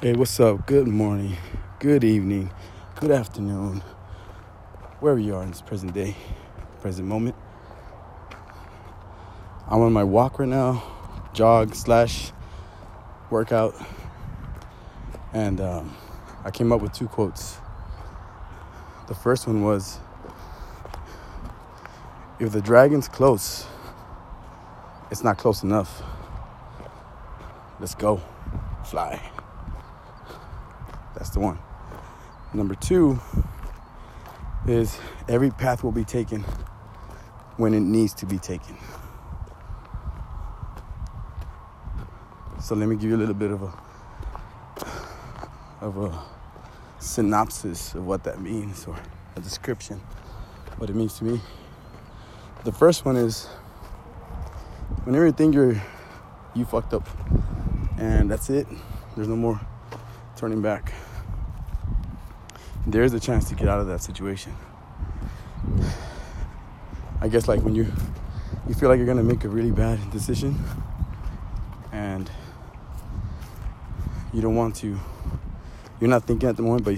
Hey, what's up? Good morning, good evening, good afternoon, wherever you are in this present day, present moment. I'm on my walk right now, jog slash workout, and um, I came up with two quotes. The first one was If the dragon's close, it's not close enough. Let's go, fly. That's the one. Number two is every path will be taken when it needs to be taken. So let me give you a little bit of a of a synopsis of what that means or a description what it means to me. The first one is whenever you think you're you fucked up and that's it, there's no more turning back. There's a chance to get out of that situation. I guess like when you you feel like you're gonna make a really bad decision and you don't want to you're not thinking at the moment but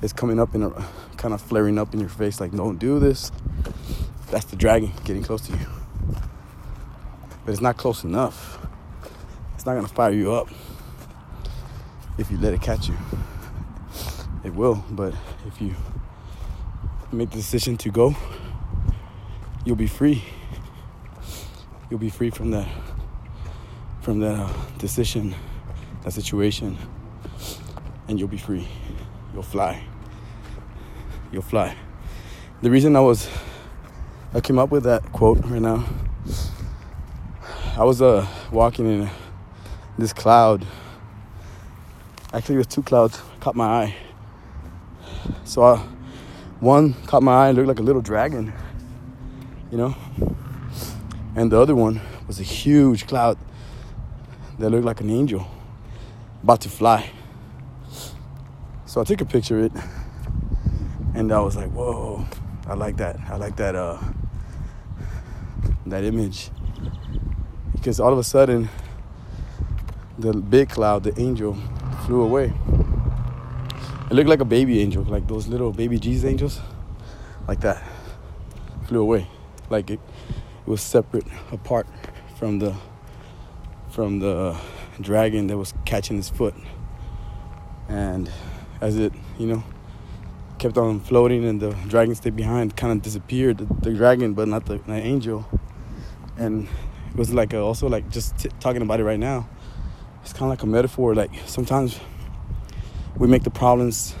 it's coming up in a kind of flaring up in your face like don't do this. That's the dragon getting close to you. But it's not close enough. It's not gonna fire you up if you let it catch you it will. But if you make the decision to go, you'll be free. You'll be free from that from that uh, decision, that situation, and you'll be free. You'll fly. You'll fly. The reason I was I came up with that quote right now. I was uh, walking in this cloud. Actually, it was two clouds caught my eye so I, one caught my eye and looked like a little dragon, you know? And the other one was a huge cloud that looked like an angel about to fly. So I took a picture of it and I was like, whoa, I like that. I like that uh that image. Because all of a sudden the big cloud, the angel, flew away. It looked like a baby angel, like those little baby Jesus angels, like that. Flew away, like it, it was separate, apart from the from the dragon that was catching his foot. And as it, you know, kept on floating and the dragon stayed behind, kind of disappeared. The, the dragon, but not the, the, angel. And it was like a, also like just t- talking about it right now. It's kind of like a metaphor. Like sometimes we make the problems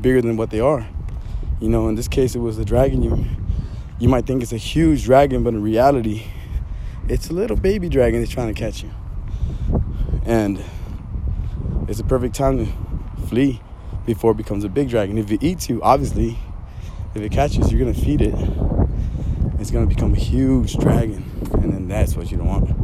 bigger than what they are. You know, in this case, it was a dragon. You you might think it's a huge dragon, but in reality, it's a little baby dragon that's trying to catch you. And it's a perfect time to flee before it becomes a big dragon. If it eats you, obviously, if it catches, you're gonna feed it. It's gonna become a huge dragon, and then that's what you don't want.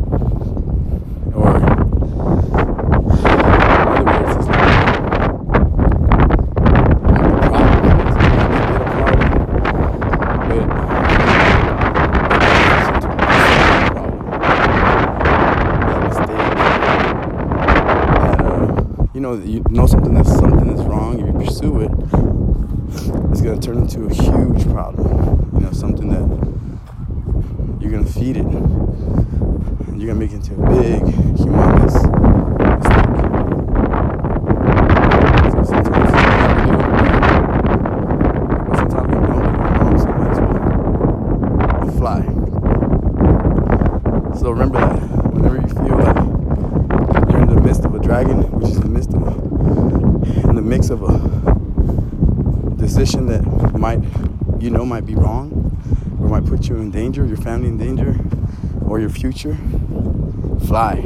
Know you know something that's something that's wrong, if you pursue it, it's gonna turn into a huge problem. You know, something that you're gonna feed it, you're gonna make it into a big, humongous. So remember that whenever you feel like you're in the midst of a dragon, which is in the midst of in the mix of a decision that might, you know, might be wrong, or might put you in danger, your family in danger, or your future, fly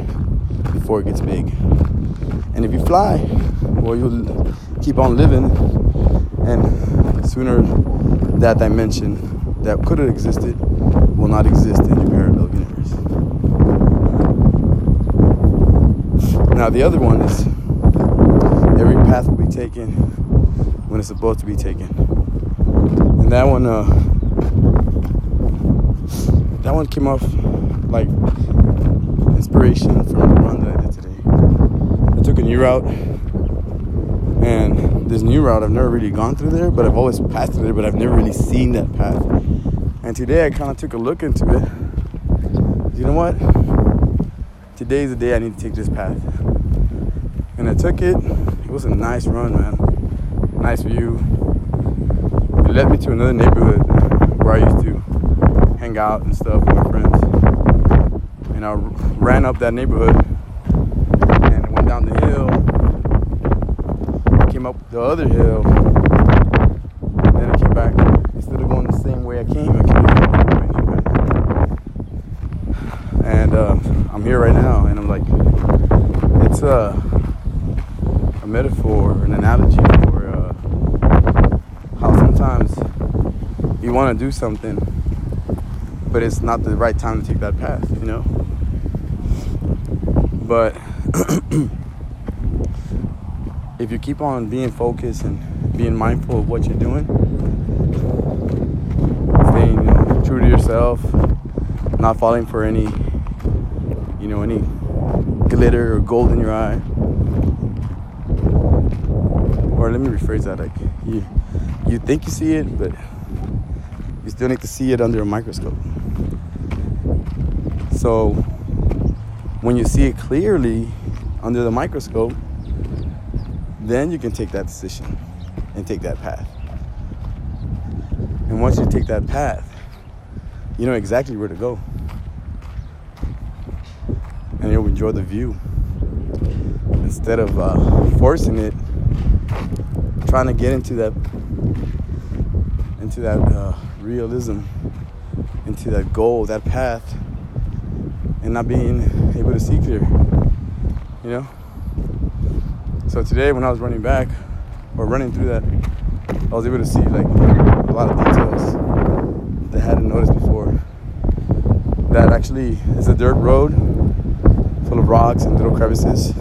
before it gets big. And if you fly, well, you'll keep on living, and sooner that dimension that could have existed will not exist in your Now, the other one is every path will be taken when it's supposed to be taken. And that one, uh, that one came off like inspiration from the run that I did today. I took a new route And this new route, I've never really gone through there, but I've always passed through there, but I've never really seen that path. And today I kind of took a look into it. You know what? Today is the day I need to take this path. Took it. It was a nice run, man. Nice view. It led me to another neighborhood where I used to hang out and stuff with my friends. And I ran up that neighborhood and went down the hill. Came up the other hill. And then I came back. Instead of going the same way I came, I came. And uh, I'm here right now, and I'm like, it's a metaphor, an analogy for uh, how sometimes you want to do something but it's not the right time to take that path, you know? But if you keep on being focused and being mindful of what you're doing, staying true to yourself, not falling for any, you know, any glitter or gold in your eye. Or let me rephrase that, like you you think you see it, but you still need to see it under a microscope. So when you see it clearly under the microscope, then you can take that decision and take that path. And once you take that path, you know exactly where to go. And you'll enjoy the view. Instead of uh, forcing it, trying to get into that into that uh, realism, into that goal, that path and not being able to see clear. You know? So today when I was running back or running through that, I was able to see like a lot of details that I hadn't noticed before. That actually is a dirt road full of rocks and little crevices.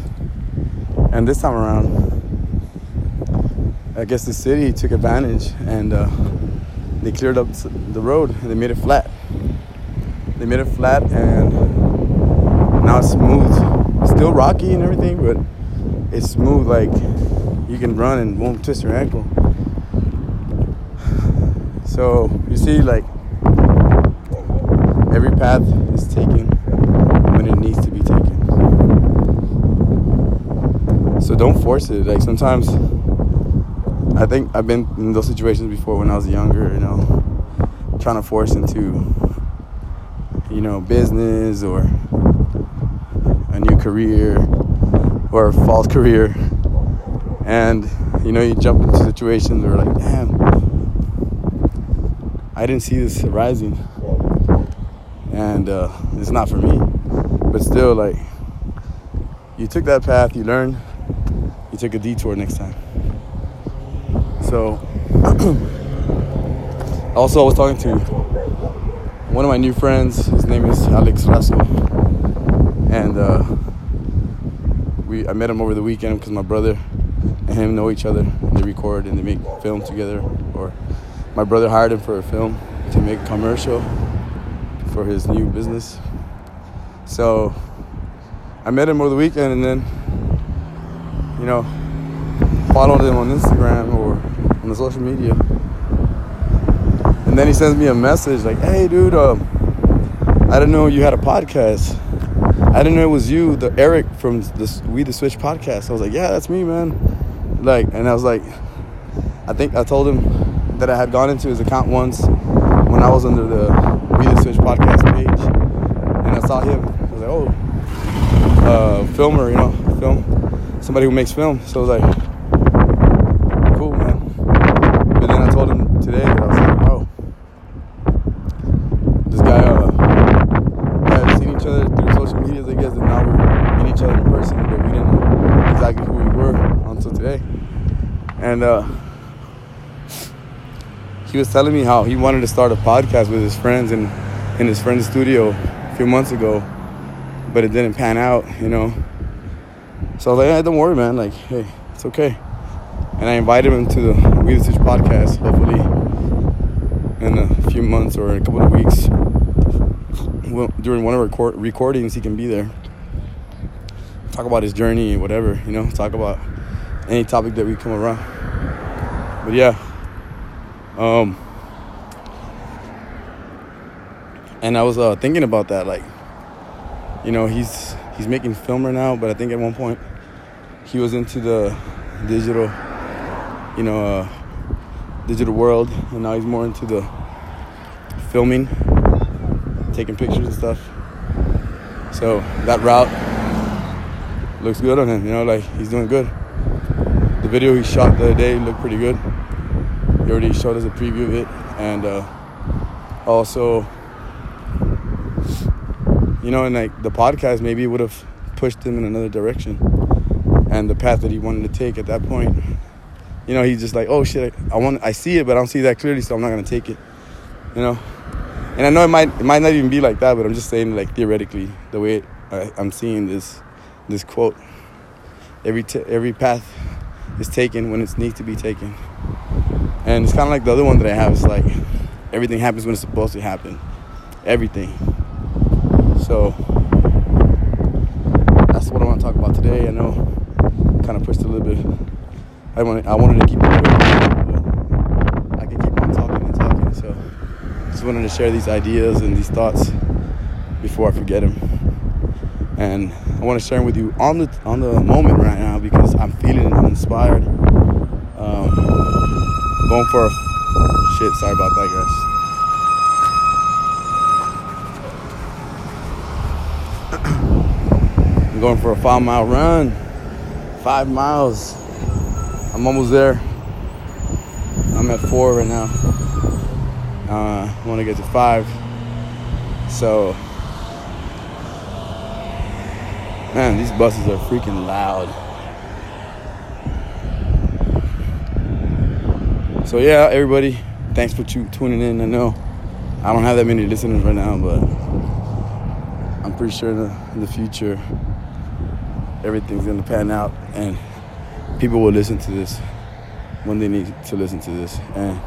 And this time around, I guess the city took advantage and uh, they cleared up the road and they made it flat. They made it flat and now it's smooth. Still rocky and everything, but it's smooth. Like you can run and won't twist your ankle. So you see, like every path is taken when it needs to be taken. So don't force it. Like sometimes, I think I've been in those situations before when I was younger. You know, trying to force into you know business or a new career or a false career. And you know, you jump into situations where like, damn, I didn't see this rising, and uh, it's not for me. But still, like, you took that path, you learned, you took a detour next time. So, also, I was talking to one of my new friends. His name is Alex Rasso and uh, we I met him over the weekend because my brother and him know each other. They record and they make film together. Or my brother hired him for a film to make a commercial for his new business. So I met him over the weekend and then you know followed him on Instagram or on the social media. And then he sends me a message like, "Hey, dude, uh, I didn't know you had a podcast." I didn't know it was you, the Eric from the We the Switch podcast. I was like, yeah, that's me, man. Like, and I was like, I think I told him that I had gone into his account once when I was under the We the Switch podcast page, and I saw him. I was like, oh, uh, filmer, you know, film, somebody who makes film. So I was like, cool, man. But then I told him today that I was like, oh, this guy. Uh, each other through social medias, I guess, and now we're meeting each other in person, but we didn't know exactly who we were until today. And uh, he was telling me how he wanted to start a podcast with his friends in, in his friend's studio a few months ago, but it didn't pan out, you know. So I was like, yeah, don't worry, man. Like, hey, it's okay. And I invited him to the We the Switch podcast, hopefully in a few months or a couple of weeks during one of our recordings, he can be there. Talk about his journey, whatever, you know. Talk about any topic that we come around. But yeah, um, and I was uh, thinking about that, like, you know, he's he's making film right now, but I think at one point he was into the digital, you know, uh, digital world, and now he's more into the filming, taking pictures and stuff. So that route looks good on him, you know, like he's doing good. The video he shot the other day looked pretty good. Already showed us a preview of it, and uh, also, you know, and like the podcast maybe would have pushed him in another direction, and the path that he wanted to take at that point. You know, he's just like, oh shit, I want, I see it, but I don't see that clearly, so I'm not gonna take it. You know, and I know it might, it might not even be like that, but I'm just saying, like theoretically, the way I, I'm seeing this, this quote. Every t- every path is taken when it needs to be taken. And it's kind of like the other one that I have. It's like everything happens when it's supposed to happen. Everything. So that's what I want to talk about today. I know kind of pushed a little bit. I wanted I wanted to keep it quick, but I can keep on talking and talking. So just wanted to share these ideas and these thoughts before I forget them. And I want to share them with you on the on the moment right now because I'm feeling inspired. Um, going for a shit. Sorry about that, guys. I'm going for a five mile run. Five miles. I'm almost there. I'm at four right now. Uh, I want to get to five. So, man, these buses are freaking loud. So yeah, everybody, thanks for tu- tuning in. I know I don't have that many listeners right now, but I'm pretty sure in the, in the future everything's gonna pan out and people will listen to this when they need to listen to this. And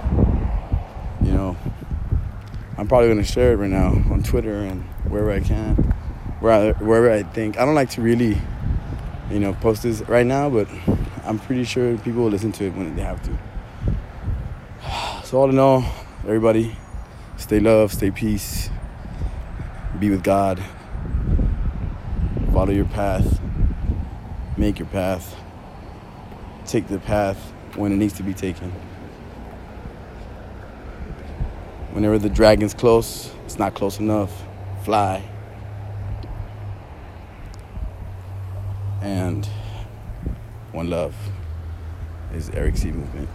you know, I'm probably gonna share it right now on Twitter and wherever I can, where wherever I think. I don't like to really, you know, post this right now, but I'm pretty sure people will listen to it when they have to. So all in all, everybody, stay love, stay peace, be with God, follow your path, make your path, take the path when it needs to be taken. Whenever the dragon's close, it's not close enough, fly. And one love is Eric C. Movement.